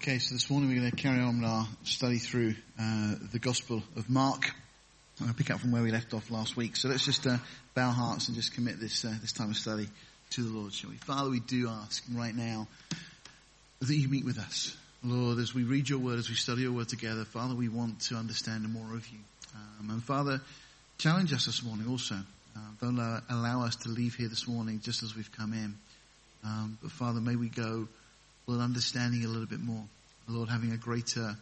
Okay, so this morning we're going to carry on our study through uh, the Gospel of Mark. I'm going to pick up from where we left off last week. So let's just uh, bow hearts and just commit this uh, this time of study to the Lord, shall we? Father, we do ask right now that you meet with us, Lord, as we read your word, as we study your word together. Father, we want to understand more of you, um, and Father, challenge us this morning also. Uh, don't allow, allow, us to leave here this morning just as we've come in. Um, but Father, may we go Lord, understanding a little bit more. Lord, having a greater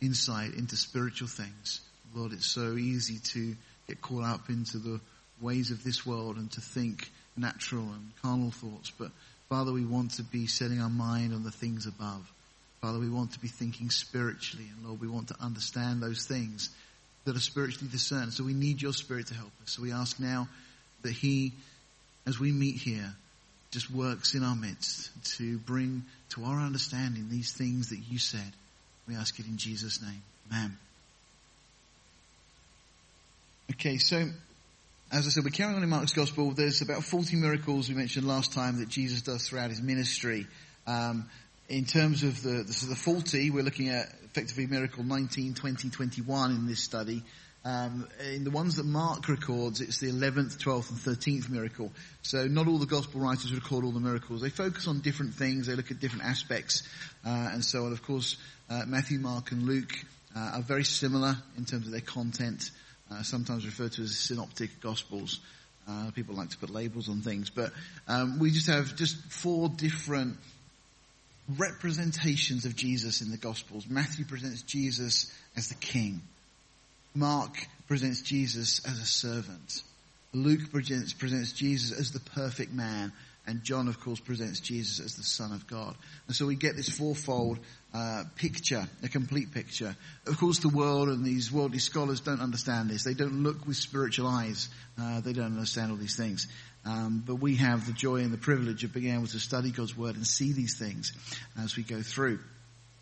insight into spiritual things. Lord, it's so easy to get caught up into the ways of this world and to think natural and carnal thoughts. But Father, we want to be setting our mind on the things above. Father, we want to be thinking spiritually. And Lord, we want to understand those things that are spiritually discerned. So we need your spirit to help us. So we ask now that he, as we meet here, just works in our midst to bring to our understanding these things that you said. We ask it in Jesus' name. Amen. Okay, so as I said, we're carrying on in Mark's Gospel. There's about 40 miracles we mentioned last time that Jesus does throughout his ministry. Um, in terms of the, the, so the 40, we're looking at effectively miracle 19, 20, 21 in this study. Um, in the ones that Mark records, it's the 11th, 12th, and 13th miracle. So not all the gospel writers record all the miracles. They focus on different things. They look at different aspects, uh, and so on. Of course, uh, Matthew, Mark, and Luke uh, are very similar in terms of their content. Uh, sometimes referred to as synoptic gospels. Uh, people like to put labels on things, but um, we just have just four different representations of Jesus in the Gospels. Matthew presents Jesus as the King. Mark presents Jesus as a servant. Luke presents, presents Jesus as the perfect man. And John, of course, presents Jesus as the Son of God. And so we get this fourfold uh, picture, a complete picture. Of course, the world and these worldly scholars don't understand this. They don't look with spiritual eyes. Uh, they don't understand all these things. Um, but we have the joy and the privilege of being able to study God's Word and see these things as we go through.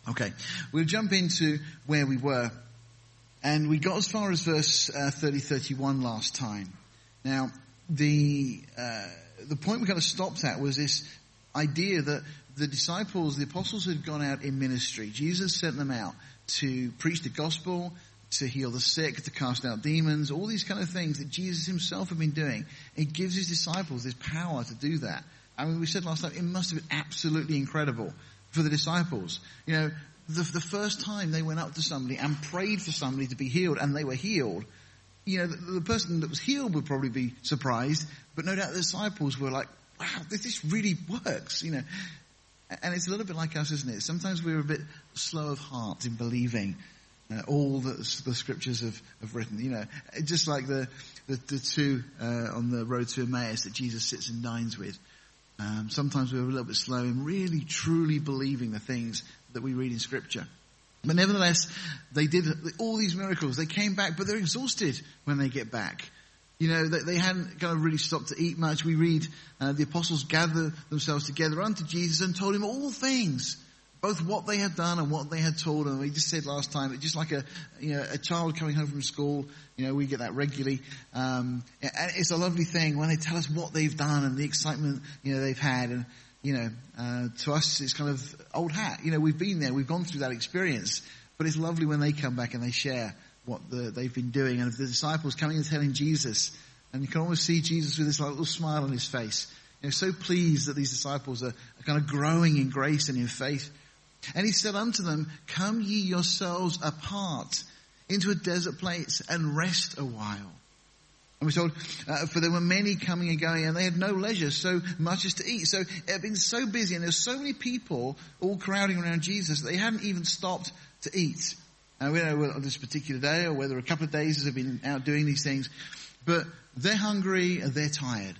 Okay, we'll jump into where we were and we got as far as verse uh, 30, 31 last time. Now, the, uh, the point we kind of stopped at was this idea that the disciples, the apostles had gone out in ministry. Jesus sent them out to preach the gospel, to heal the sick, to cast out demons, all these kind of things that Jesus himself had been doing. He gives his disciples this power to do that. I mean, we said last time, it must have been absolutely incredible for the disciples. You know, the, the first time they went up to somebody and prayed for somebody to be healed and they were healed, you know, the, the person that was healed would probably be surprised, but no doubt the disciples were like, wow, this, this really works, you know. And it's a little bit like us, isn't it? Sometimes we're a bit slow of heart in believing uh, all that the scriptures have, have written. You know, just like the the, the two uh, on the road to Emmaus that Jesus sits and dines with. Um, sometimes we're a little bit slow in really, truly believing the things that we read in scripture. But nevertheless, they did all these miracles. They came back, but they're exhausted when they get back. You know, they, they hadn't kind of really stopped to eat much. We read uh, the apostles gather themselves together unto Jesus and told him all things, both what they had done and what they had told him. We just said last time, it's just like a, you know, a child coming home from school. You know, we get that regularly. Um, and it's a lovely thing when they tell us what they've done and the excitement, you know, they've had. And you know, uh, to us it's kind of old hat. You know, we've been there, we've gone through that experience, but it's lovely when they come back and they share what the, they've been doing. And the disciples coming and telling Jesus, and you can almost see Jesus with this little smile on his face. You know, so pleased that these disciples are, are kind of growing in grace and in faith. And he said unto them, come ye yourselves apart into a desert place and rest a while. And we're told, uh, for there were many coming and going and they had no leisure so much as to eat. So it had been so busy and there's so many people all crowding around Jesus that they hadn't even stopped to eat. And we don't know whether this particular day or whether a couple of days they've been out doing these things, but they're hungry and they're tired.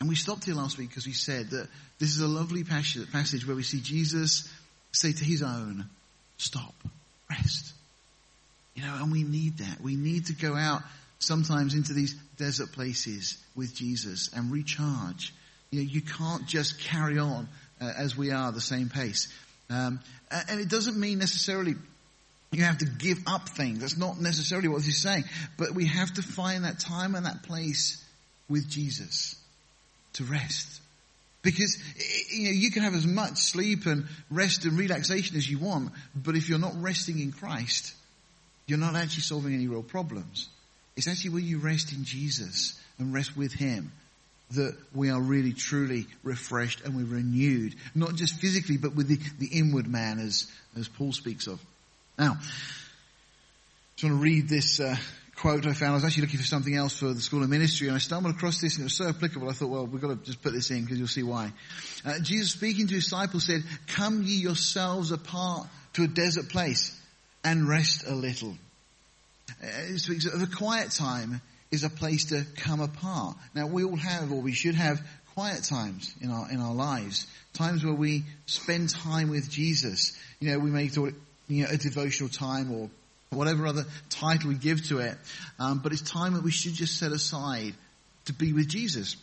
And we stopped here last week because we said that this is a lovely passage where we see Jesus say to his own, stop, rest. You know, and we need that. We need to go out sometimes into these desert places with Jesus and recharge. You know, you can't just carry on uh, as we are the same pace. Um, and it doesn't mean necessarily you have to give up things. That's not necessarily what he's saying. But we have to find that time and that place with Jesus to rest. Because you know you can have as much sleep and rest and relaxation as you want, but if you're not resting in Christ, you're not actually solving any real problems. It's actually when you rest in Jesus and rest with Him that we are really truly refreshed and we're renewed, not just physically, but with the, the inward man as, as Paul speaks of. Now, I just want to read this uh, quote I found. I was actually looking for something else for the School of Ministry and I stumbled across this and it was so applicable. I thought, well, we've got to just put this in because you'll see why. Uh, Jesus speaking to his disciples said, come ye yourselves apart to a desert place and rest a little. Uh, speaks of a quiet time is a place to come apart. Now we all have, or we should have, quiet times in our in our lives, times where we spend time with Jesus. You know, we may call it you know a devotional time or whatever other title we give to it, um, but it's time that we should just set aside to be with Jesus.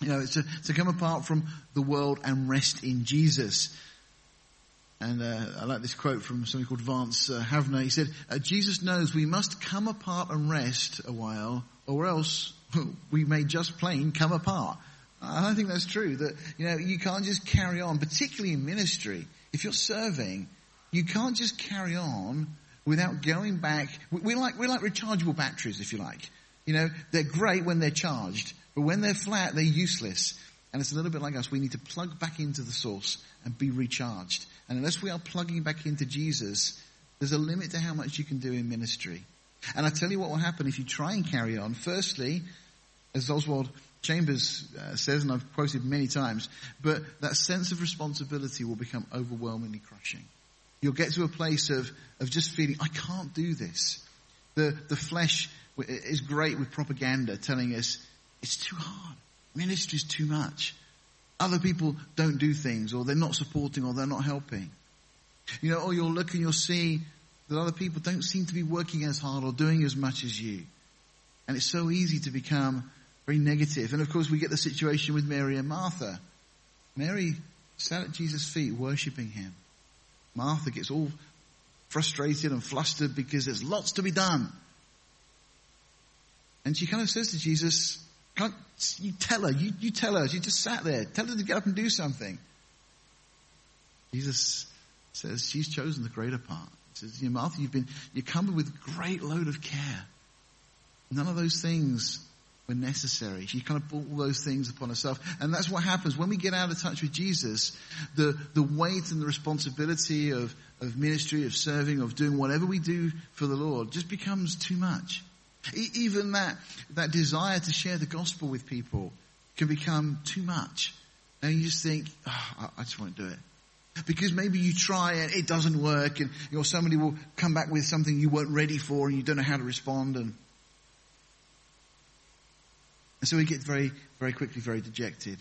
You know, it's to, to come apart from the world and rest in Jesus. And uh, I like this quote from somebody called Vance uh, Havner. He said, uh, Jesus knows we must come apart and rest a while, or else we may just plain come apart. I think that's true. That you know you can't just carry on, particularly in ministry. If you're serving, you can't just carry on without going back. We're like we're like rechargeable batteries, if you like. You know, they're great when they're charged, but when they're flat, they're useless. And it's a little bit like us. We need to plug back into the source and be recharged. And unless we are plugging back into Jesus, there's a limit to how much you can do in ministry. And I tell you what will happen if you try and carry on. Firstly, as Oswald Chambers uh, says, and I've quoted many times, but that sense of responsibility will become overwhelmingly crushing. You'll get to a place of, of just feeling, I can't do this. The, the flesh is great with propaganda telling us it's too hard. Ministry is too much. Other people don't do things or they're not supporting or they're not helping. You know, or you'll look and you'll see that other people don't seem to be working as hard or doing as much as you. And it's so easy to become very negative. And of course we get the situation with Mary and Martha. Mary sat at Jesus' feet worshipping him. Martha gets all frustrated and flustered because there's lots to be done. And she kind of says to Jesus, can't you tell her? You, you tell her. She just sat there. Tell her to get up and do something. Jesus says she's chosen the greater part. He says, you know, Martha, you've been, you come with a great load of care. None of those things were necessary. She kind of brought all those things upon herself. And that's what happens when we get out of touch with Jesus. The, the weight and the responsibility of, of ministry, of serving, of doing whatever we do for the Lord just becomes too much. Even that, that desire to share the gospel with people can become too much. And you just think, oh, I just won't do it. Because maybe you try and it doesn't work and know, somebody will come back with something you weren't ready for and you don't know how to respond and, and so we get very, very quickly very dejected.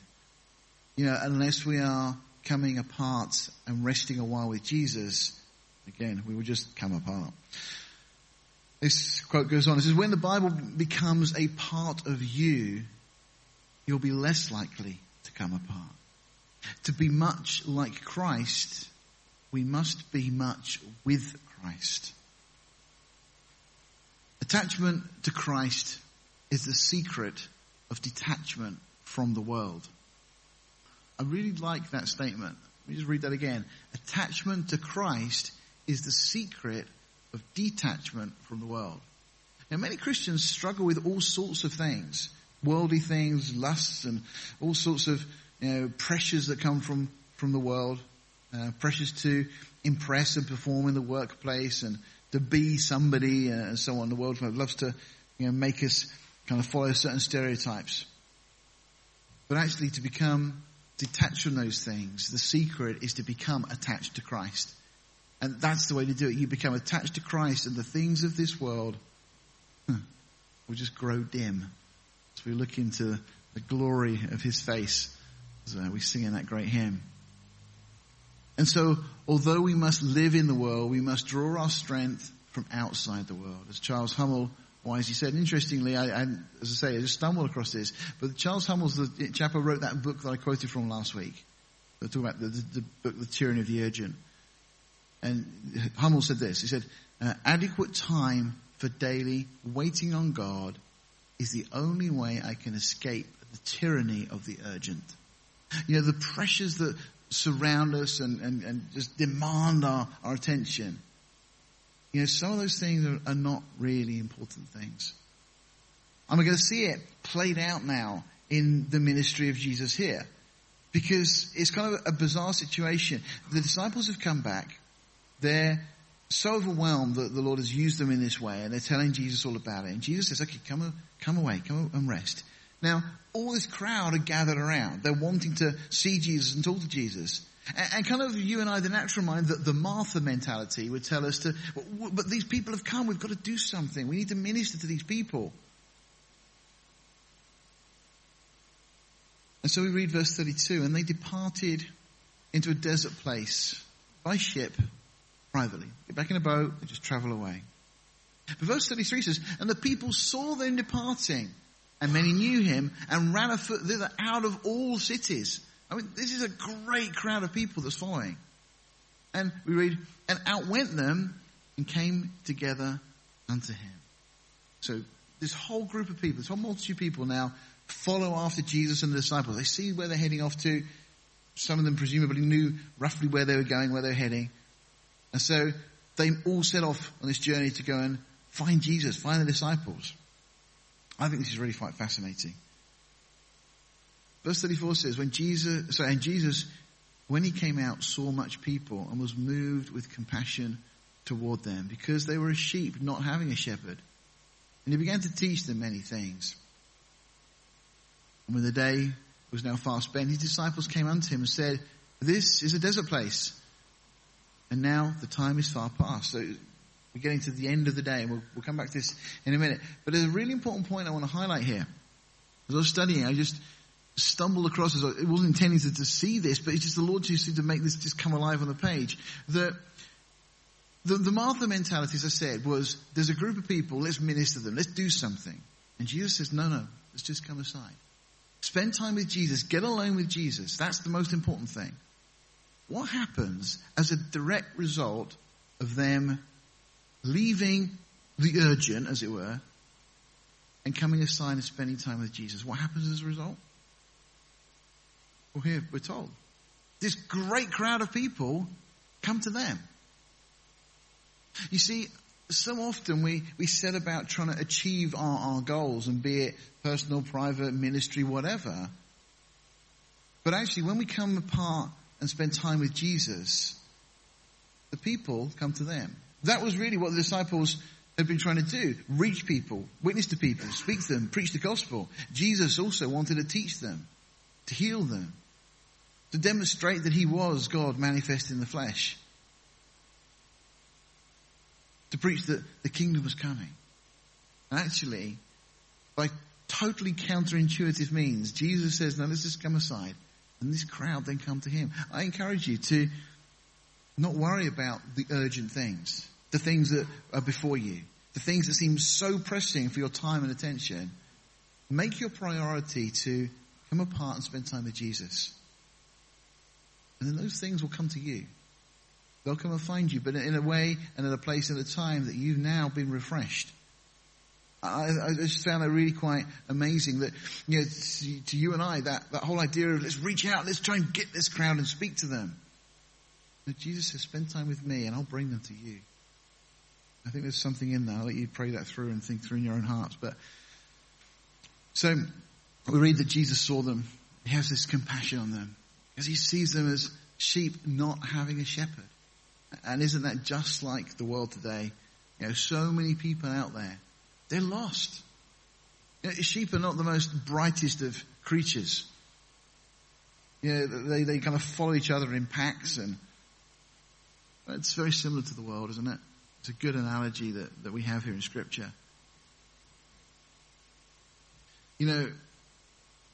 You know, unless we are coming apart and resting a while with Jesus, again, we will just come apart. This quote goes on. It says, when the Bible becomes a part of you, you'll be less likely to come apart. To be much like Christ, we must be much with Christ. Attachment to Christ is the secret of detachment from the world. I really like that statement. Let me just read that again. Attachment to Christ is the secret of detachment from the world. Now many Christians struggle with all sorts of things, worldly things, lusts and all sorts of you know, pressures that come from, from the world, uh, pressures to impress and perform in the workplace and to be somebody uh, and so on. The world loves to you know, make us kind of follow certain stereotypes. But actually to become detached from those things, the secret is to become attached to Christ. And that's the way to do it. You become attached to Christ and the things of this world will just grow dim as we look into the glory of his face as uh, we sing in that great hymn. And so, although we must live in the world, we must draw our strength from outside the world. As Charles Hummel wisely said, interestingly, I, I, as I say, I just stumbled across this, but Charles Hummel's the chap who wrote that book that I quoted from last week. They're talking about the, the, the book, The Tyranny of the Urgent. And Hummel said this, he said, uh, adequate time for daily waiting on God is the only way I can escape the tyranny of the urgent. You know, the pressures that surround us and, and, and just demand our, our attention. You know, some of those things are, are not really important things. And we're going to see it played out now in the ministry of Jesus here. Because it's kind of a bizarre situation. The disciples have come back. They're so overwhelmed that the Lord has used them in this way and they're telling Jesus all about it. And Jesus says, okay, come, come away, come and rest. Now, all this crowd are gathered around. They're wanting to see Jesus and talk to Jesus. And, and kind of you and I, the natural mind, that the Martha mentality would tell us to, but these people have come, we've got to do something. We need to minister to these people. And so we read verse 32, and they departed into a desert place by ship privately. Get back in a boat, and just travel away. But verse 33 says, and the people saw them departing, and many knew him, and ran afoot thither out of all cities. I mean, this is a great crowd of people that's following. And we read, and outwent them, and came together unto him. So, this whole group of people, this whole multitude of people now follow after Jesus and the disciples. They see where they're heading off to. Some of them presumably knew roughly where they were going, where they were heading. And so they all set off on this journey to go and find Jesus, find the disciples. I think this is really quite fascinating. Verse 34 says, when Jesus, sorry, and Jesus, when he came out, saw much people and was moved with compassion toward them because they were a sheep not having a shepherd. And he began to teach them many things. And when the day was now far spent, his disciples came unto him and said, This is a desert place. And now the time is far past. So we're getting to the end of the day, and we'll, we'll come back to this in a minute. But there's a really important point I want to highlight here. As I was studying, I just stumbled across, it wasn't intending to, to see this, but it's just the Lord just seemed to make this just come alive on the page. That the, the Martha mentality, as I said, was there's a group of people, let's minister them, let's do something. And Jesus says, no, no, let's just come aside. Spend time with Jesus. Get alone with Jesus. That's the most important thing. What happens as a direct result of them leaving the urgent, as it were, and coming aside and spending time with Jesus? What happens as a result? Well, here we're told. This great crowd of people come to them. You see, so often we, we set about trying to achieve our, our goals and be it personal, private, ministry, whatever. But actually when we come apart and spend time with Jesus, the people come to them. That was really what the disciples had been trying to do. Reach people, witness to people, speak to them, preach the gospel. Jesus also wanted to teach them, to heal them, to demonstrate that he was God manifest in the flesh to preach that the kingdom was coming. And actually, by totally counterintuitive means, Jesus says, now let's just come aside. And this crowd then come to him. I encourage you to not worry about the urgent things, the things that are before you, the things that seem so pressing for your time and attention. Make your priority to come apart and spend time with Jesus. And then those things will come to you. They'll come and find you, but in a way and at a place and a time that you've now been refreshed. I, I just found that really quite amazing that, you know, to, to you and I, that, that whole idea of let's reach out, let's try and get this crowd and speak to them. But Jesus says, spend time with me and I'll bring them to you. I think there's something in there. I'll let you pray that through and think through in your own hearts. But so we read that Jesus saw them. He has this compassion on them because he sees them as sheep not having a shepherd. And isn't that just like the world today? You know, so many people out there, they're lost. You know, sheep are not the most brightest of creatures. You know, they, they kind of follow each other in packs and it's very similar to the world, isn't it? It's a good analogy that, that we have here in scripture. You know,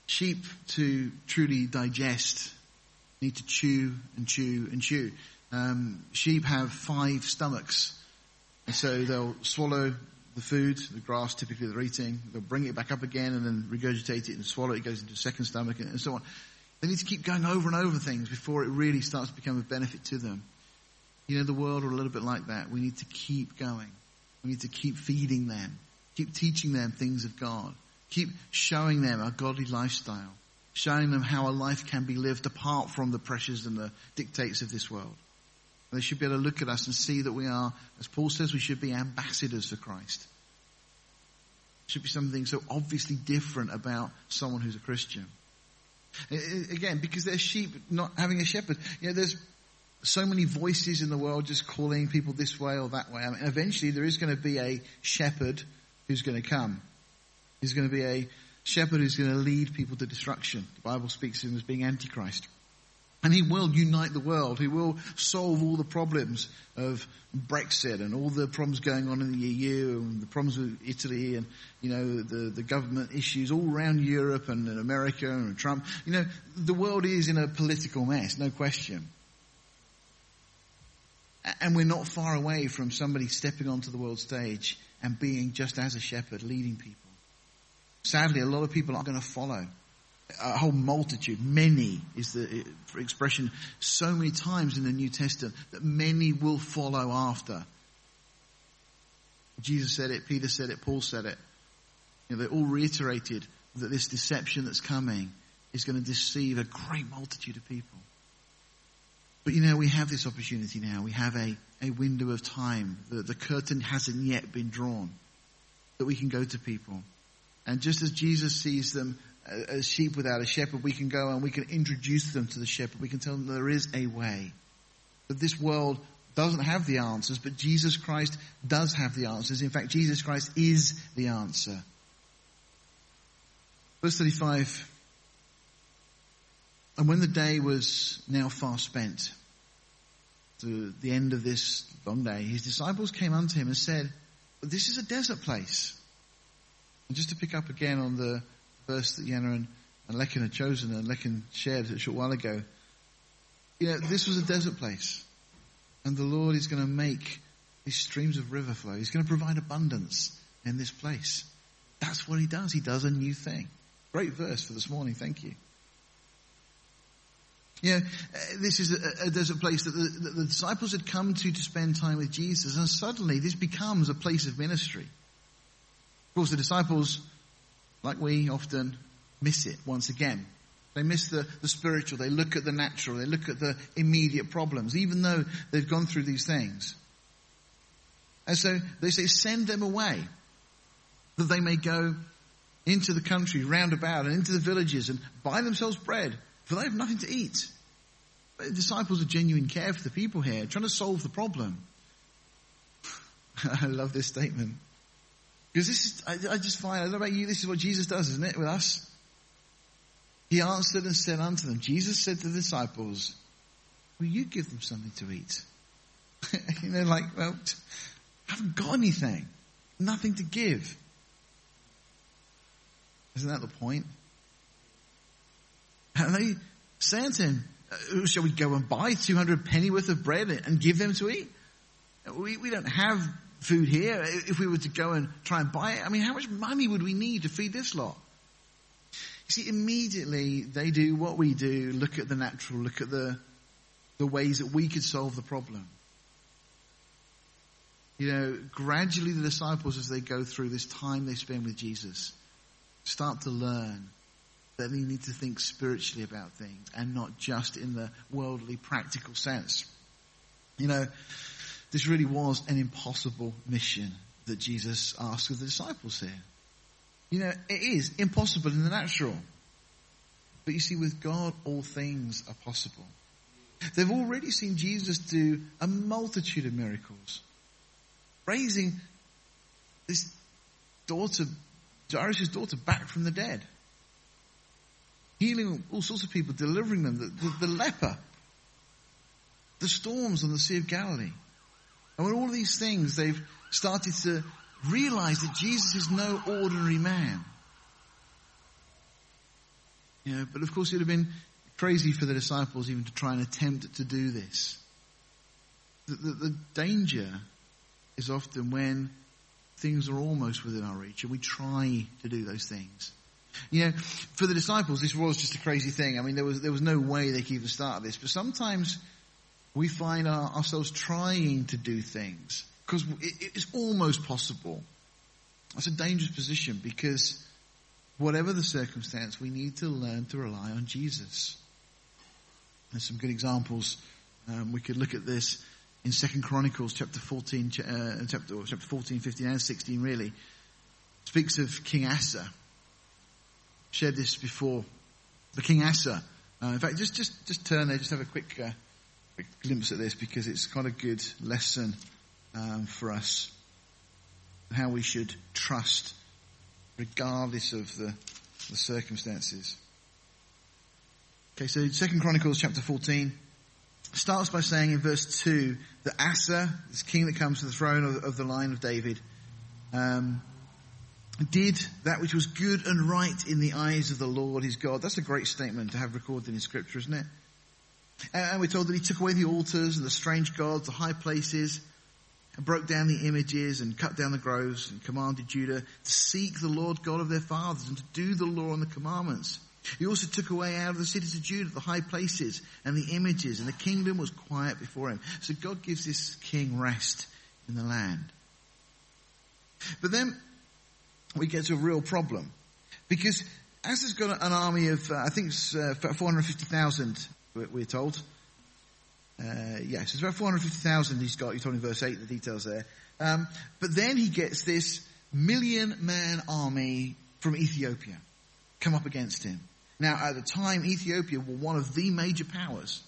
sheep to truly digest need to chew and chew and chew. Um, sheep have five stomachs. So they'll swallow the food, the grass typically they're eating, they'll bring it back up again and then regurgitate it and swallow it, it goes into a second stomach and so on. They need to keep going over and over things before it really starts to become a benefit to them. You know, the world are a little bit like that. We need to keep going. We need to keep feeding them, keep teaching them things of God, keep showing them our godly lifestyle. showing them how a life can be lived apart from the pressures and the dictates of this world. They should be able to look at us and see that we are, as Paul says, we should be ambassadors for Christ. It should be something so obviously different about someone who's a Christian. Again, because they're sheep not having a shepherd. You know, there's so many voices in the world just calling people this way or that way. I mean, eventually there is going to be a shepherd who's going to come. He's going to be a shepherd who's going to lead people to destruction. The Bible speaks of him as being Antichrist. And he will unite the world. He will solve all the problems of Brexit and all the problems going on in the EU and the problems with Italy and, you know, the, the government issues all around Europe and, and America and Trump. You know, the world is in a political mess, no question. And we're not far away from somebody stepping onto the world stage and being just as a shepherd, leading people. Sadly, a lot of people aren't going to follow a whole multitude, many is the uh, expression so many times in the New Testament that many will follow after. Jesus said it, Peter said it, Paul said it. You know, they all reiterated that this deception that's coming is going to deceive a great multitude of people. But you know, we have this opportunity now. We have a, a window of time. The, the curtain hasn't yet been drawn. That we can go to people. And just as Jesus sees them as sheep without a shepherd, we can go and we can introduce them to the shepherd. We can tell them there is a way. That this world doesn't have the answers, but Jesus Christ does have the answers. In fact, Jesus Christ is the answer. Verse 35. And when the day was now far spent, to the end of this long day, his disciples came unto him and said, This is a desert place. And just to pick up again on the verse that Yana and, and Lekin had chosen and Lekin shared a short while ago. You know, this was a desert place. And the Lord is going to make these streams of river flow. He's going to provide abundance in this place. That's what he does. He does a new thing. Great verse for this morning. Thank you. You know, this is a, a desert place that the, that the disciples had come to to spend time with Jesus, and suddenly this becomes a place of ministry. Of course, the disciples like we often miss it once again. They miss the, the spiritual. They look at the natural. They look at the immediate problems, even though they've gone through these things. And so they say, send them away that they may go into the country round about and into the villages and buy themselves bread, for they have nothing to eat. But the disciples are genuine care for the people here, trying to solve the problem. I love this statement. Because this is, I, I just find, I don't know about you, this is what Jesus does, isn't it, with us? He answered and said unto them, Jesus said to the disciples, will you give them something to eat? you know, like, well, I haven't got anything. Nothing to give. Isn't that the point? And they say unto him, uh, shall we go and buy 200 penny worth of bread and give them to eat? We, we don't have food here. If we were to go and try and buy it, I mean, how much money would we need to feed this lot? You see, immediately they do what we do, look at the natural, look at the, the ways that we could solve the problem. You know, gradually the disciples, as they go through this time they spend with Jesus, start to learn that they need to think spiritually about things and not just in the worldly practical sense. You know, this really was an impossible mission that Jesus asked of the disciples here. You know, it is impossible in the natural. But you see, with God, all things are possible. They've already seen Jesus do a multitude of miracles. Raising this daughter, Jairus' daughter, back from the dead. Healing all sorts of people, delivering them, the, the, the leper, the storms on the Sea of Galilee. And with all these things, they've started to realize that Jesus is no ordinary man. You know, but of course it would have been crazy for the disciples even to try and attempt to do this. The, the, the danger is often when things are almost within our reach and we try to do those things. You know, for the disciples, this was just a crazy thing. I mean, there was, there was no way they could even start this, but sometimes we find our, ourselves trying to do things because it, it's almost possible. That's a dangerous position because whatever the circumstance, we need to learn to rely on Jesus. There's some good examples. Um, we could look at this in Second Chronicles chapter 14, uh, chapter, chapter 14, 15 and 16 really. Speaks of King Asa. Shared this before. The King Asa. Uh, in fact, just, just, just turn there, just have a quick, uh, quick glimpse at this because it's quite a good lesson um, for us. How we should trust regardless of the, the circumstances. Okay, so Second Chronicles chapter 14 starts by saying in verse 2 that Asa, this king that comes to the throne of, of the line of David, um, did that which was good and right in the eyes of the Lord his God. That's a great statement to have recorded in scripture, isn't it? And we're told that he took away the altars and the strange gods, the high places, and broke down the images and cut down the groves and commanded Judah to seek the Lord God of their fathers and to do the law and the commandments. He also took away out of the cities of Judah the high places and the images and the kingdom was quiet before him. So God gives this king rest in the land. But then we get to a real problem because Asa's got an army of, uh, I think it's uh, 450,000, we're told. Uh, yes, it's about 450,000 he's got. You told in verse 8 the details there. Um, but then he gets this million man army from Ethiopia come up against him. Now, at the time, Ethiopia were one of the major powers.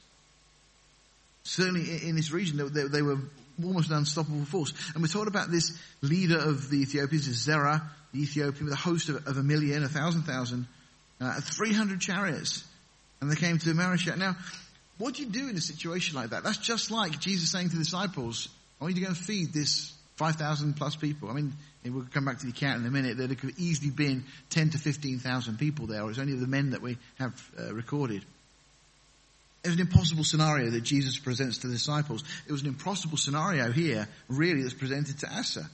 Certainly in this region, they, they were almost an unstoppable force. And we're told about this leader of the Ethiopians, Zerah, the Ethiopian, with a host of, of a million, a thousand thousand, uh, 300 chariots. And they came to Mareshah. Now, what do you do in a situation like that? That's just like Jesus saying to the disciples, I want you to go and feed this 5,000 plus people. I mean, we'll come back to the account in a minute. There could have easily been 10 to 15,000 people there. Or it's only the men that we have uh, recorded. It was an impossible scenario that Jesus presents to the disciples. It was an impossible scenario here, really, that's presented to Asa.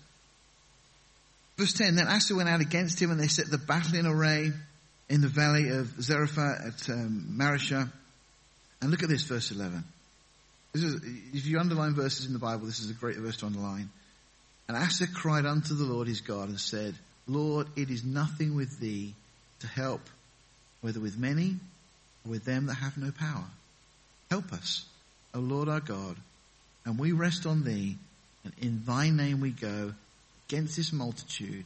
Verse 10, then Asa went out against him and they set the battle in array in the valley of Zephathah at um, Mareshah. And look at this, verse 11. This is, if you underline verses in the Bible, this is a great verse to underline. And Asa cried unto the Lord his God and said, Lord, it is nothing with thee to help, whether with many or with them that have no power. Help us, O Lord our God, and we rest on thee, and in thy name we go against this multitude.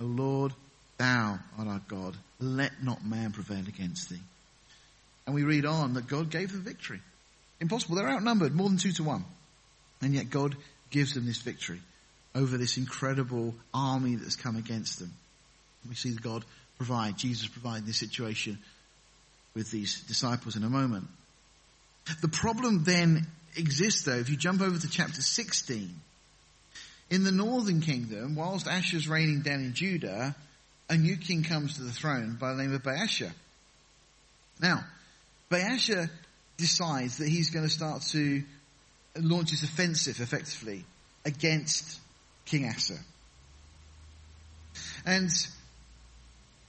O Lord, thou art our God. Let not man prevail against thee. And we read on that God gave them victory. Impossible. They're outnumbered more than two to one. And yet God gives them this victory over this incredible army that's come against them. We see God provide, Jesus provide this situation with these disciples in a moment. The problem then exists though, if you jump over to chapter 16. In the northern kingdom, whilst Asa's reigning down in Judah, a new king comes to the throne by the name of Baasha. Now, Baasha decides that he's going to start to launch his offensive effectively against King Asa. And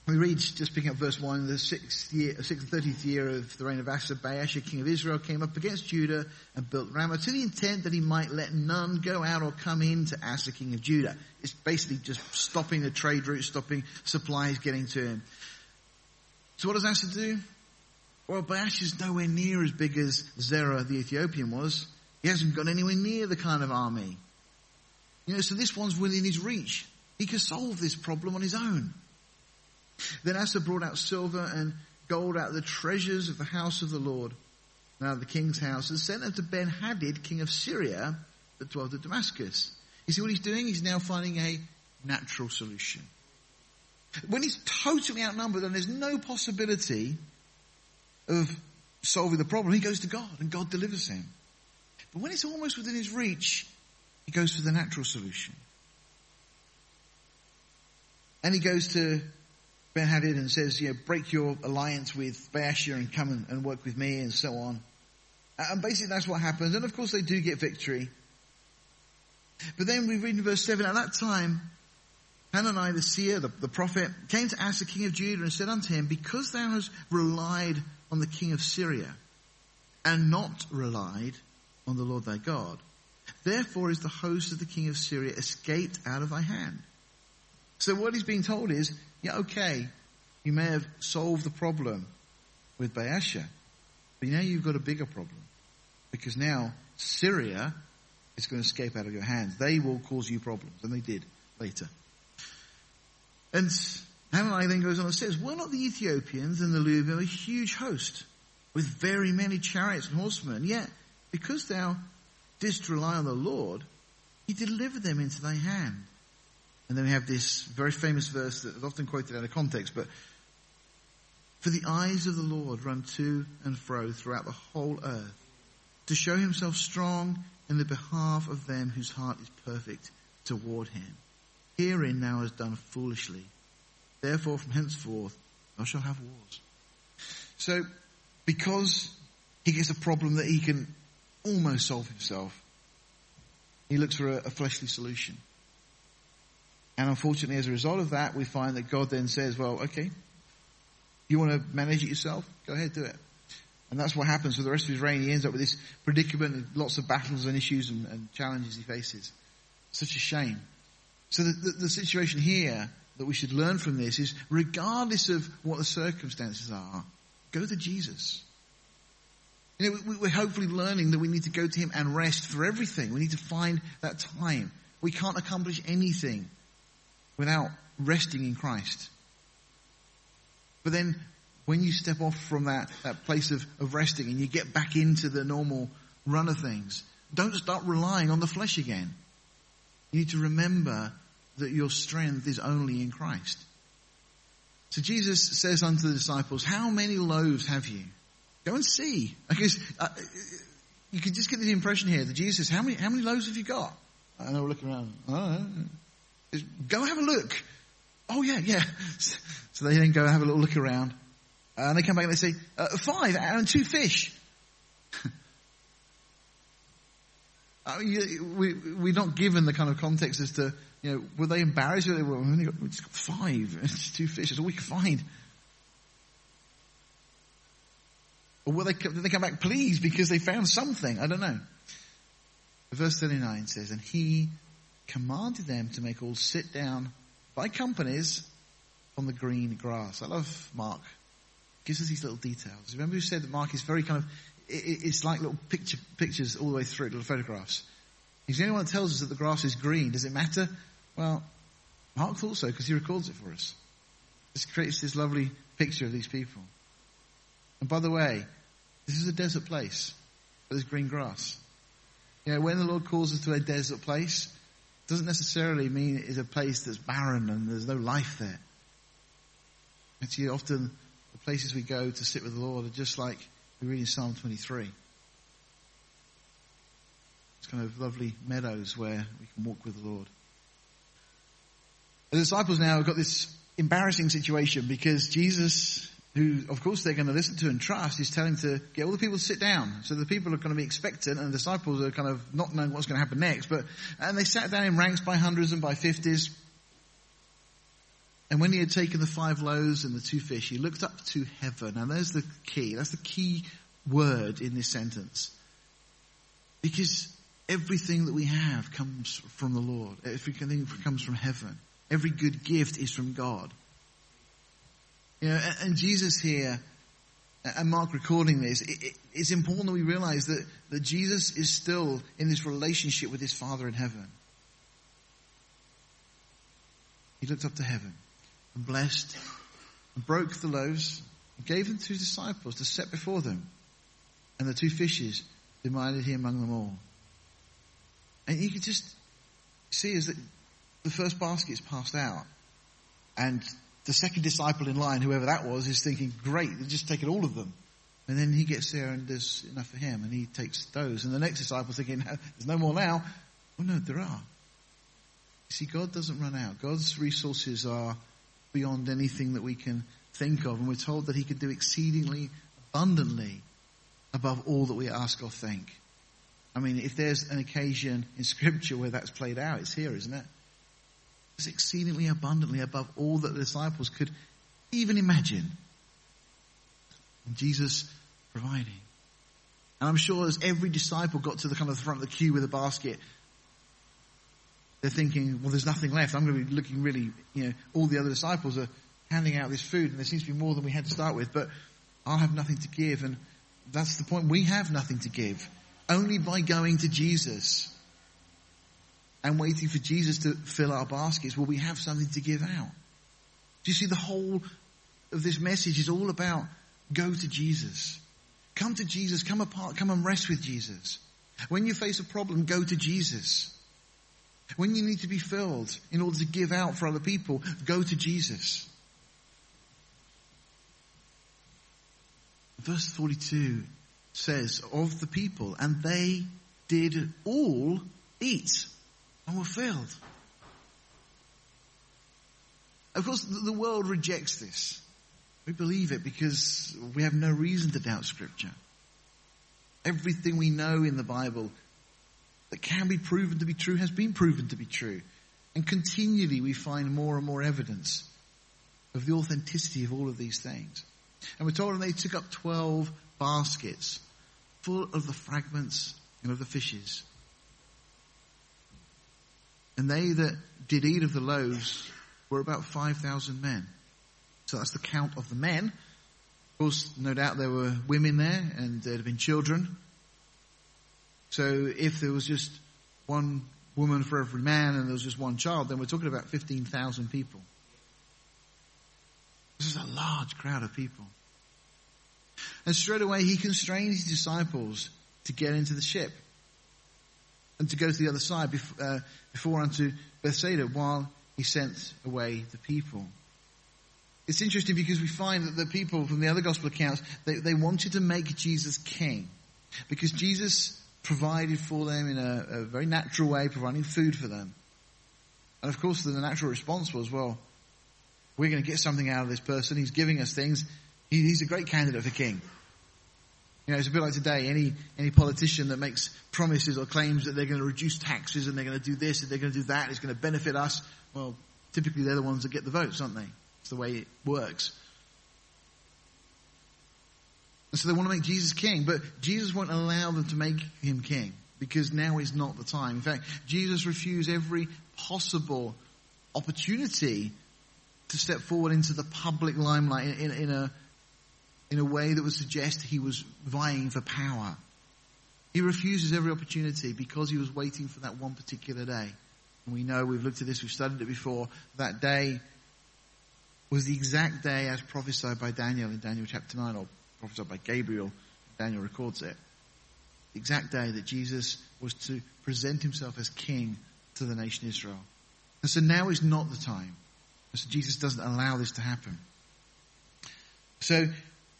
we read, just picking up verse 1, the sixth year, sixth and thirtieth year of the reign of Asa, Baasha, king of Israel, came up against Judah and built Ramah to the intent that he might let none go out or come in to Asa, king of Judah. It's basically just stopping the trade route, stopping supplies getting to him. So what does Asa do? Well, Baasha is nowhere near as big as Zerah the Ethiopian was. He hasn't got anywhere near the kind of army. You know, so this one's within his reach. He could solve this problem on his own. Then Asa brought out silver and gold out of the treasures of the house of the Lord, out of the king's house, and sent them to Ben Hadad, king of Syria, that dwelt at Damascus. You see what he's doing? He's now finding a natural solution. When he's totally outnumbered and there's no possibility of solving the problem, he goes to God and God delivers him. But when it's almost within his reach, he goes for the natural solution. And he goes to Ben Hadad and says, you know, break your alliance with Baasha and come and, and work with me and so on. And basically that's what happens. And of course they do get victory. But then we read in verse 7, at that time, Hanani the seer, the, the prophet, came to Asa king of Judah and said unto him, because thou hast relied on the king of Syria and not relied on the Lord thy God, Therefore is the host of the king of Syria escaped out of thy hand. So what he's being told is, yeah, okay, You may have solved the problem with Baasha, but now you've got a bigger problem because now Syria is going to escape out of your hands. They will cause you problems, and they did later. And Hananiah then goes on and says, Were not the Ethiopians and the Lubim a huge host with very many chariots and horsemen? Yet, because thou didst rely on the Lord, he delivered them into thy hand. And then we have this very famous verse that is often quoted out of context, but for the eyes of the Lord run to and fro throughout the whole earth to show himself strong in the behalf of them whose heart is perfect toward him. Herein now hast done foolishly. Therefore from henceforth thou shalt have wars. So, because he gets a problem that he can almost solve himself, he looks for a, a fleshly solution. And unfortunately, as a result of that, we find that God then says, well, okay, you want to manage it yourself? Go ahead, do it. And that's what happens for the rest of his reign. He ends up with this predicament lots of battles and issues and, and challenges he faces. Such a shame. So the, the, the situation here that we should learn from this is regardless of what the circumstances are, go to Jesus. You know, we're hopefully learning that we need to go to Him and rest for everything. We need to find that time. We can't accomplish anything without resting in Christ. But then when you step off from that, that place of, of resting and you get back into the normal run of things, don't start relying on the flesh again. You need to remember that your strength is only in Christ. So Jesus says unto the disciples, how many loaves have you? Go and see. I guess uh, you can just get the impression here that Jesus says, "How many how many loaves have you got?" I know we're looking around. Oh, go have a look. Oh yeah, yeah. So they then go have a little look around, and they come back and they say, uh, five and two fish. I mean, we, we're not given the kind of context as to, you know, were they embarrassed? Were they, well, we only got, we just got five. It's two fish. That's all we could find. Or will they, did they come back pleased because they found something? I don't know. Verse 39 says, And he commanded them to make all sit down by companies on the green grass. I love Mark. Gives us these little details. Remember who said that Mark is very kind of, it's like little picture, pictures all the way through, little photographs. He's the only one that tells us that the grass is green. Does it matter? Well, Mark thought so because he records it for us. This creates this lovely picture of these people. And by the way, this is a desert place, but there's green grass. You know, when the Lord calls us to a desert place, doesn't necessarily mean it's a place that's barren and there's no life there. Actually, often the places we go to sit with the Lord are just like we read in Psalm 23. It's kind of lovely meadows where we can walk with the Lord. The disciples now have got this embarrassing situation because Jesus who, of course, they're going to listen to and trust, is telling to get all the people to sit down. So the people are going to be expectant, and the disciples are kind of not knowing what's going to happen next. But and they sat down in ranks by hundreds and by fifties. And when he had taken the five loaves and the two fish, he looked up to heaven. Now there's the key. That's the key word in this sentence. Because everything that we have comes from the Lord. Everything comes from heaven. Every good gift is from God. You know, and Jesus here, and Mark recording this, it, it's important that we realize that, that Jesus is still in this relationship with his Father in heaven. He looked up to heaven and blessed and broke the loaves and gave them to his disciples to set before them. And the two fishes divided he among them all. And you can just see as the first basket is passed out and the second disciple in line, whoever that was, is thinking, great, they've just taken all of them. And then he gets there and there's enough for him and he takes those. And the next disciple's thinking, there's no more now. Oh no, there are. You see, God doesn't run out. God's resources are beyond anything that we can think of. And we're told that he can do exceedingly abundantly above all that we ask or think. I mean, if there's an occasion in scripture where that's played out, it's here, isn't it? Is exceedingly abundantly above all that the disciples could even imagine. And Jesus providing. And I'm sure as every disciple got to the kind of the front of the queue with a basket, they're thinking, well, there's nothing left. I'm going to be looking really, you know, all the other disciples are handing out this food, and there seems to be more than we had to start with, but I'll have nothing to give. And that's the point. We have nothing to give. Only by going to Jesus and waiting for Jesus to fill our baskets will we have something to give out. Do you see the whole of this message is all about go to Jesus. Come to Jesus, come apart, come and rest with Jesus. When you face a problem, go to Jesus. When you need to be filled in order to give out for other people, go to Jesus. Verse 42 says of the people, and they did all eat and were filled. Of course, the world rejects this. We believe it because we have no reason to doubt Scripture. Everything we know in the Bible that can be proven to be true has been proven to be true. And continually we find more and more evidence of the authenticity of all of these things. And we're told they took up 12 baskets full of the fragments and of the fishes. And they that did eat of the loaves were about 5,000 men. So that's the count of the men. Of course, no doubt there were women there and there had been children. So if there was just one woman for every man and there was just one child, then we're talking about 15,000 people. This is a large crowd of people. And straight away he constrained his disciples to get into the ship and to go to the other side before, uh, before unto Bethsaida while he sent away the people. It's interesting because we find that the people from the other gospel accounts, they, they wanted to make Jesus king because Jesus provided for them in a, a very natural way, providing food for them. And of course the natural response was, well, we're going to get something out of this person. He's giving us things. He, he's a great candidate for king. You know, it's a bit like today. Any any politician that makes promises or claims that they're going to reduce taxes and they're going to do this and they're going to do that, it's going to benefit us. Well, typically they're the ones that get the votes, aren't they? It's the way it works. And so they want to make Jesus king, but Jesus won't allow them to make him king because now is not the time. In fact, Jesus refused every possible opportunity to step forward into the public limelight in, in, in a in a way that would suggest he was vying for power. He refuses every opportunity because he was waiting for that one particular day. And we know, we've looked at this, we've studied it before, that day was the exact day as prophesied by Daniel in Daniel chapter 9, or prophesied by Gabriel, Daniel records it. The exact day that Jesus was to present himself as king to the nation Israel. And so now is not the time. And so Jesus doesn't allow this to happen. So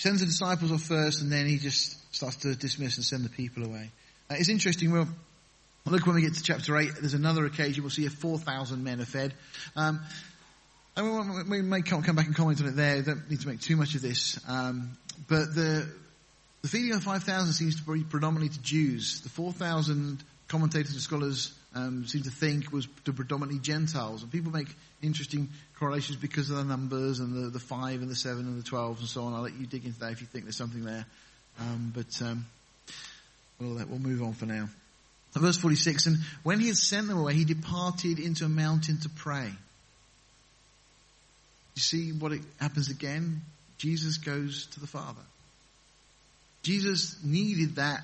sends the disciples off first, and then he just starts to dismiss and send the people away. Uh, it's interesting. We'll look when we get to chapter eight. There's another occasion we'll see if four thousand men are fed. Um, and we, we may come, back and comment on it there. Don't need to make too much of this. Um, but the the feeding of five thousand seems to be predominantly to Jews. The four thousand commentators and scholars um, seem to think was to predominantly Gentiles. And people make interesting correlations because of the numbers and the, the five and the seven and the twelve and so on. I'll let you dig into that if you think there's something there. Um, but um, we'll, we'll move on for now. Verse 46, and when he had sent them away, he departed into a mountain to pray. You see what it happens again? Jesus goes to the Father. Jesus needed that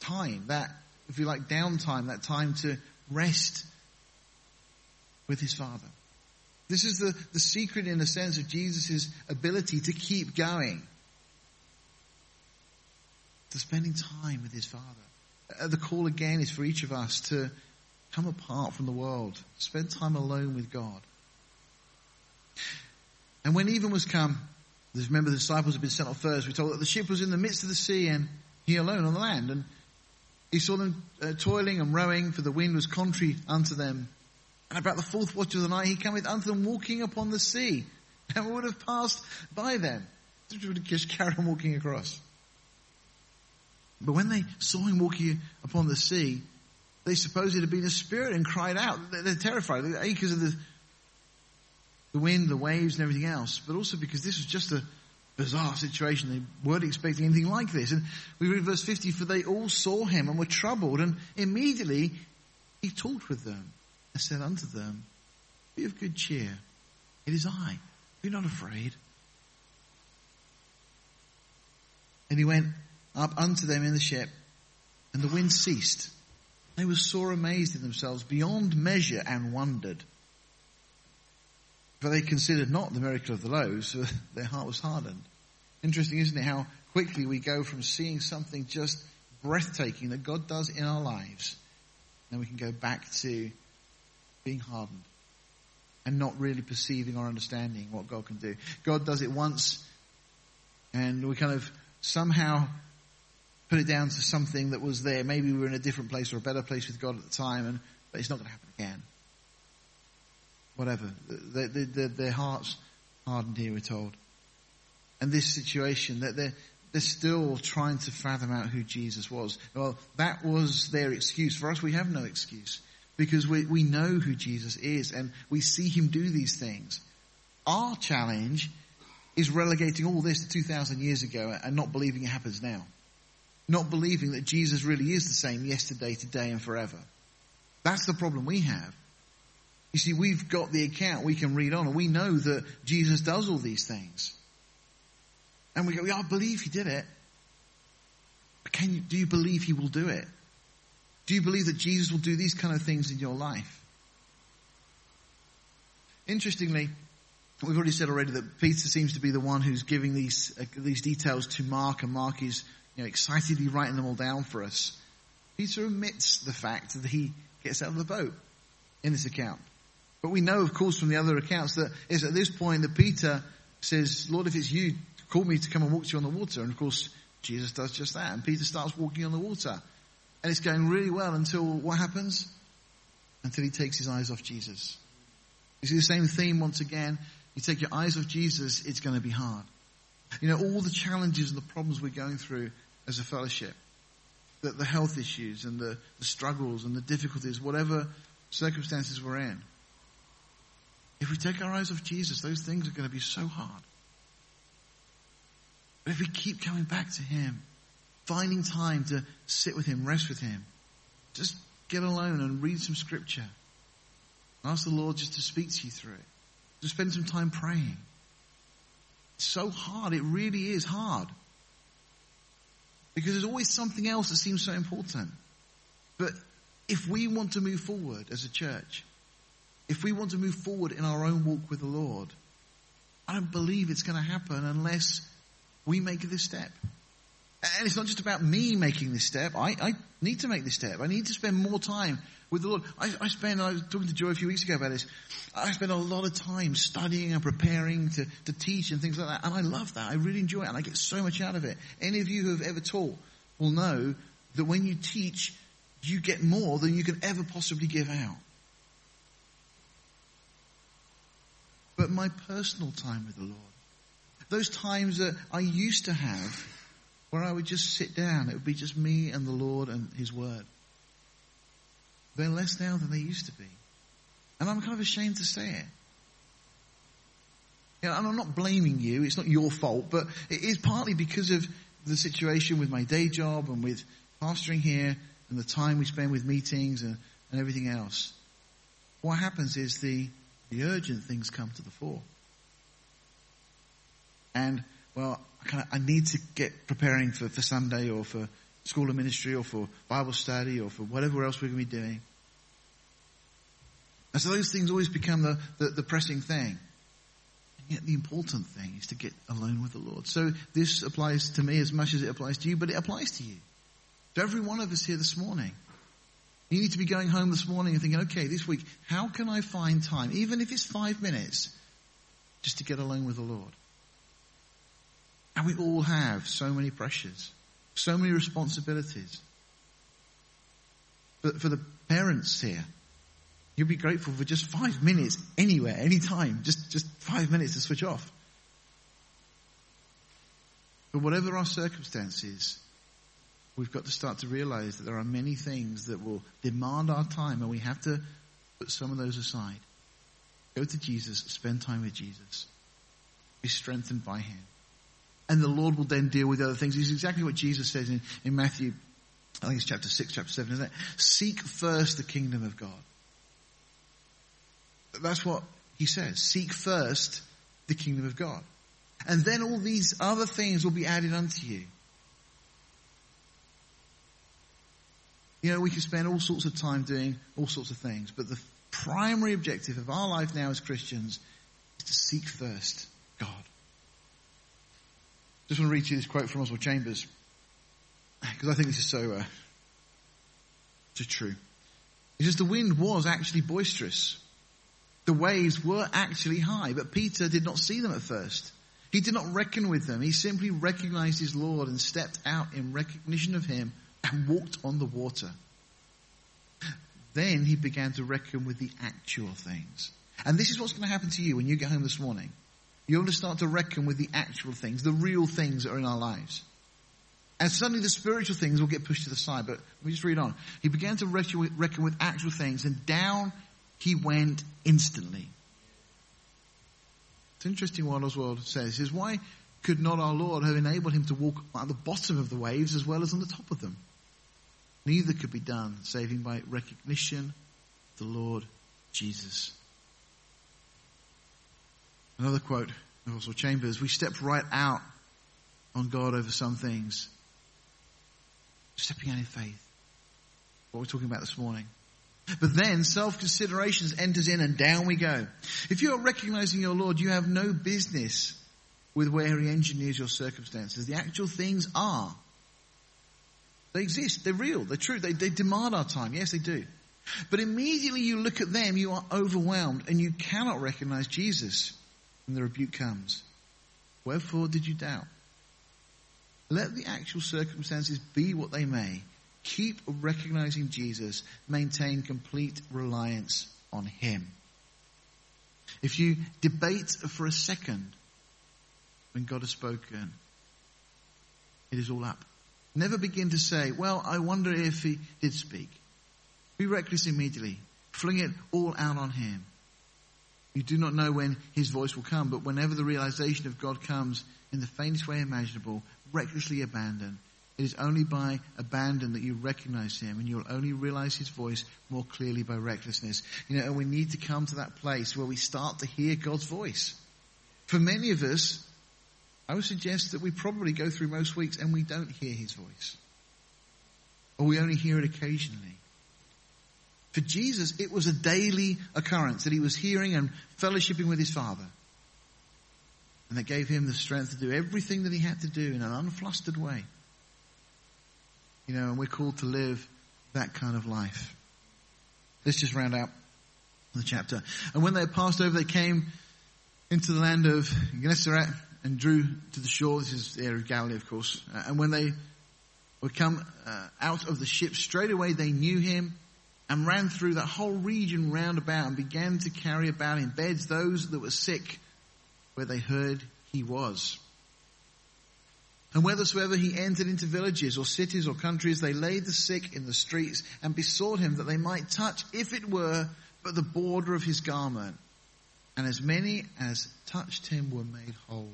time, that, if you like, downtime, that time to rest with his Father. This is the, the secret, in a sense, of Jesus' ability to keep going. To spending time with his Father. Uh, the call again is for each of us to come apart from the world, spend time alone with God. And when even was come, remember the disciples had been sent off first, we told that the ship was in the midst of the sea and he alone on the land. And he saw them uh, toiling and rowing, for the wind was contrary unto them. And about the fourth watch of the night, he cometh unto them walking upon the sea, and would have passed by them. Would just carry on walking across. But when they saw him walking upon the sea, they supposed it had been a spirit and cried out. They're terrified because of the, the wind, the waves, and everything else, but also because this was just a bizarre situation. They weren't expecting anything like this. And we read verse 50, for they all saw him and were troubled, and immediately he talked with them and said unto them, Be of good cheer. It is I. Be not afraid. And he went up unto them in the ship, and the wind ceased. They were sore amazed in themselves beyond measure and wondered. For they considered not the miracle of the loaves, for their heart was hardened. Interesting, isn't it, how quickly we go from seeing something just breathtaking that God does in our lives, then we can go back to being hardened and not really perceiving or understanding what God can do. God does it once, and we kind of somehow put it down to something that was there. Maybe we were in a different place or a better place with God at the time, and but it's not going to happen again. Whatever. Their, hearts hardened here, we're told. And this situation, that they're, they're still trying to fathom out who Jesus was. Well, that was their excuse. For us, we have no excuse because we, we know who Jesus is and we see him do these things. Our challenge is relegating all this to 2,000 years ago and not believing it happens now. Not believing that Jesus really is the same yesterday, today, and forever. That's the problem we have. You see, we've got the account we can read on and we know that Jesus does all these things. And we go, yeah, I believe he did it. But can you, do you believe he will do it? Do you believe that Jesus will do these kind of things in your life? Interestingly, we've already said already that Peter seems to be the one who's giving these uh, these details to Mark, and Mark is you know, excitedly writing them all down for us. Peter omits the fact that he gets out of the boat in this account. But we know, of course, from the other accounts that it's at this point that Peter says, Lord, if it's you, call me to come and walk to you on the water. And of course, Jesus does just that. And Peter starts walking on the water. And it's going really well until what happens? Until he takes his eyes off Jesus. You see the same theme once again. You take your eyes off Jesus, it's going to be hard. You know, all the challenges and the problems we're going through as a fellowship, the, the health issues and the, the struggles and the difficulties, whatever circumstances we're in. If we take our eyes off Jesus, those things are going to be so hard. But if we keep coming back to Him, finding time to sit with Him, rest with Him, just get alone and read some scripture. Ask the Lord just to speak to you through it. Just spend some time praying. It's so hard. It really is hard. Because there's always something else that seems so important. But if we want to move forward as a church, if we want to move forward in our own walk with the Lord, I don't believe it's going to happen unless we make this step. And it's not just about me making this step. I, I need to make this step. I need to spend more time with the Lord. I, I spend, I was talking to Joy a few weeks ago about this. I spend a lot of time studying and preparing to, to teach and things like that. And I love that. I really enjoy it and I get so much out of it. Any of you who have ever taught will know that when you teach, you get more than you can ever possibly give out. But my personal time with the Lord, those times that I used to have where I would just sit down, it would be just me and the Lord and His Word. They're less now than they used to be. And I'm kind of ashamed to say it. You know, and I'm not blaming you, it's not your fault, but it is partly because of the situation with my day job and with pastoring here and the time we spend with meetings and, and everything else. What happens is the, the urgent things come to the fore. And, well, I, kind of, I need to get preparing for, for Sunday or for school of ministry or for Bible study or for whatever else we're going to be doing. And so those things always become the, the, the pressing thing. And yet the important thing is to get alone with the Lord. So this applies to me as much as it applies to you, but it applies to you. To every one of us here this morning. You need to be going home this morning and thinking, okay, this week, how can I find time, even if it's five minutes, just to get alone with the Lord? And we all have so many pressures. So many responsibilities. But for the parents here, you'll be grateful for just five minutes anywhere, anytime. Just, just five minutes to switch off. But whatever our circumstances, we've got to start to realize that there are many things that will demand our time and we have to put some of those aside. Go to Jesus, spend time with Jesus. Be strengthened by Him and the Lord will then deal with the other things. It's exactly what Jesus says in, in Matthew, I think it's chapter 6, chapter 7, isn't it? Seek first the kingdom of God. That's what he says. Seek first the kingdom of God. And then all these other things will be added unto you. You know, we can spend all sorts of time doing all sorts of things, but the primary objective of our life now as Christians is to seek first God. Just want to read you this quote from Oswald Chambers, because I think this is so, uh, so true. He says, the wind was actually boisterous. The waves were actually high, but Peter did not see them at first. He did not reckon with them. He simply recognized his Lord and stepped out in recognition of him and walked on the water. Then he began to reckon with the actual things. And this is what's going to happen to you when you get home this morning. You're going to start to reckon with the actual things, the real things that are in our lives. And suddenly the spiritual things will get pushed to the side. But me just read on. He began to reckon with, reckon with actual things and down he went instantly. It's interesting what Oswald says. He says, why could not our Lord have enabled him to walk at the bottom of the waves as well as on the top of them? Neither could be done saving by recognition the Lord Jesus. Another quote of Oswald Chambers, we step right out on God over some things. Stepping out in faith. What we're talking about this morning. But then self considerations enters in and down we go. If you are recognizing your Lord, you have no business with where he engineers your circumstances. The actual things are they exist. They're real. They're true. They, they demand our time. Yes, they do. But immediately you look at them, you are overwhelmed and you cannot recognize Jesus when the rebuke comes. Wherefore did you doubt? Let the actual circumstances be what they may. Keep recognizing Jesus. Maintain complete reliance on Him. If you debate for a second when God has spoken, it is all up. Never begin to say, well, I wonder if he did speak. Be reckless immediately. Fling it all out on him. You do not know when his voice will come, but whenever the realization of God comes in the faintest way imaginable, recklessly abandon. It is only by abandon that you recognize him and you'll only realize his voice more clearly by recklessness. You know, and we need to come to that place where we start to hear God's voice. For many of us, I would suggest that we probably go through most weeks and we don't hear his voice. Or we only hear it occasionally. For Jesus, it was a daily occurrence that he was hearing and fellowshipping with his Father. And that gave him the strength to do everything that he had to do in an unflustered way. You know, and we're called to live that kind of life. Let's just round out the chapter. And when they had passed over, they came into the land of Gennesaret and drew to the shore. This is the area of Galilee, of course. Uh, and when they would come uh, out of the ship, straight away they knew him and ran through that whole region round about and began to carry about in beds those that were sick where they heard he was. And whithersoever he entered into villages or cities or countries, they laid the sick in the streets and besought him that they might touch, if it were, but the border of his garment. And as many as touched him were made whole.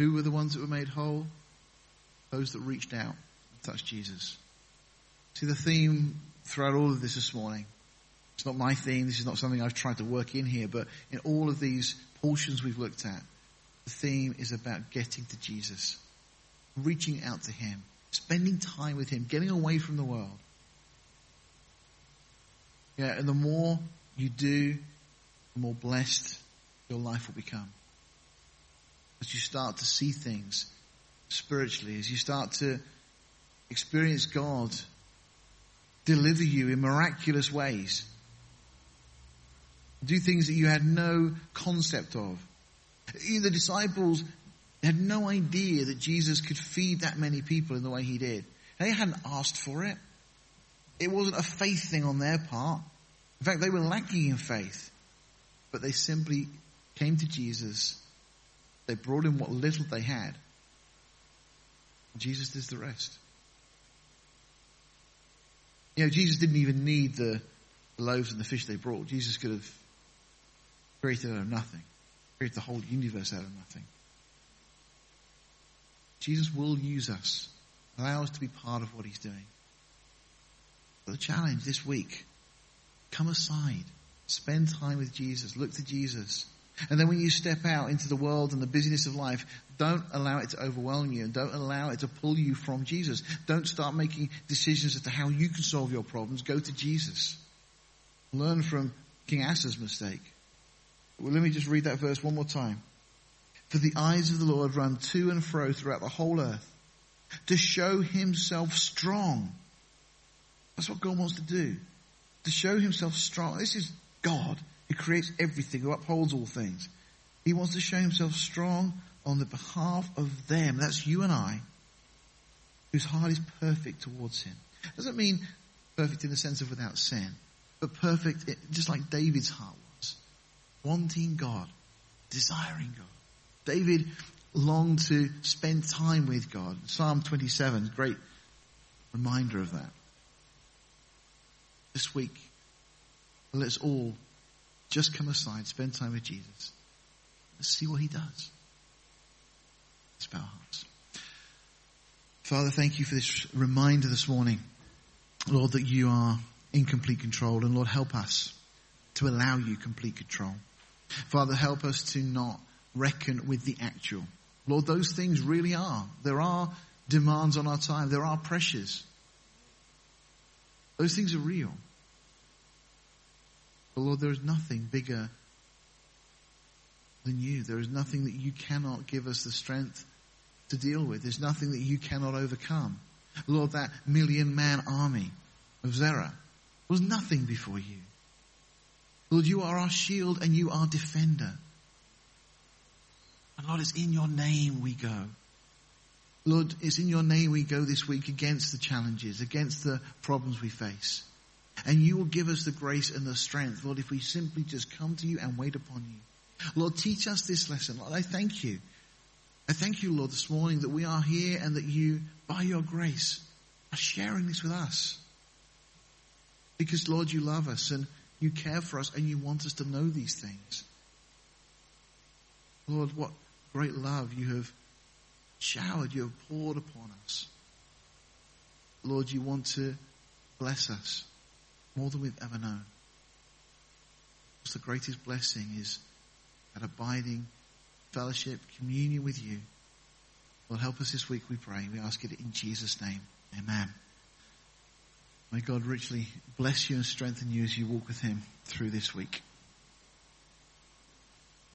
Who were the ones that were made whole? Those that reached out and touched Jesus. See the theme throughout all of this this morning. It's not my theme. This is not something I've tried to work in here, but in all of these portions we've looked at, the theme is about getting to Jesus, reaching out to Him, spending time with Him, getting away from the world. Yeah, and the more you do, the more blessed your life will become as you start to see things spiritually, as you start to experience God deliver you in miraculous ways, do things that you had no concept of. The disciples had no idea that Jesus could feed that many people in the way he did. They hadn't asked for it. It wasn't a faith thing on their part. In fact, they were lacking in faith. But they simply came to Jesus they brought in what little they had. Jesus does the rest. You know, Jesus didn't even need the, loaves and the fish they brought. Jesus could have created out of nothing, created the whole universe out of nothing. Jesus will use us, allow us to be part of what he's doing. But the challenge this week, come aside, Spend time with Jesus. Look to Jesus. And then when you step out into the world and the busyness of life, don't allow it to overwhelm you and don't allow it to pull you from Jesus. Don't start making decisions as to how you can solve your problems. Go to Jesus. Learn from King Asa's mistake. Well, let me just read that verse one more time. For the eyes of the Lord run to and fro throughout the whole earth to show himself strong. That's what God wants to do. To show himself strong. This is God who creates everything, who upholds all things. He wants to show himself strong on the behalf of them. That's you and I, whose heart is perfect towards him. Doesn't mean perfect in the sense of without sin, but perfect just like David's heart was. Wanting God, desiring God. David longed to spend time with God. Psalm 27, great reminder of that. This week, let's all just come aside, spend time with Jesus. Let's see what he does. Bow our hearts. Father, thank you for this reminder this morning, Lord, that you are in complete control. And Lord, help us to allow you complete control. Father, help us to not reckon with the actual. Lord, those things really are. There are demands on our time. There are pressures. Those things are real. But Lord, there is nothing bigger than you. There is nothing that you cannot give us the strength to deal with. There's nothing that you cannot overcome. Lord, that million man army of Zerah was nothing before you. Lord, you are our shield and you are defender. And Lord, it's in your name we go. Lord, it's in your name we go this week against the challenges, against the problems we face. And you will give us the grace and the strength, Lord, if we simply just come to you and wait upon you. Lord, teach us this lesson. Lord, I thank you. I thank you, Lord, this morning that we are here and that you, by your grace, are sharing this with us. Because, Lord, you love us and you care for us and you want us to know these things. Lord, what great love you have showered, you have poured upon us. Lord, you want to bless us more than we've ever known. Because the greatest blessing is that abiding fellowship, communion with you. Lord, help us this week, we pray. We ask it in Jesus' name. Amen. May God richly bless you and strengthen you as you walk with him through this week.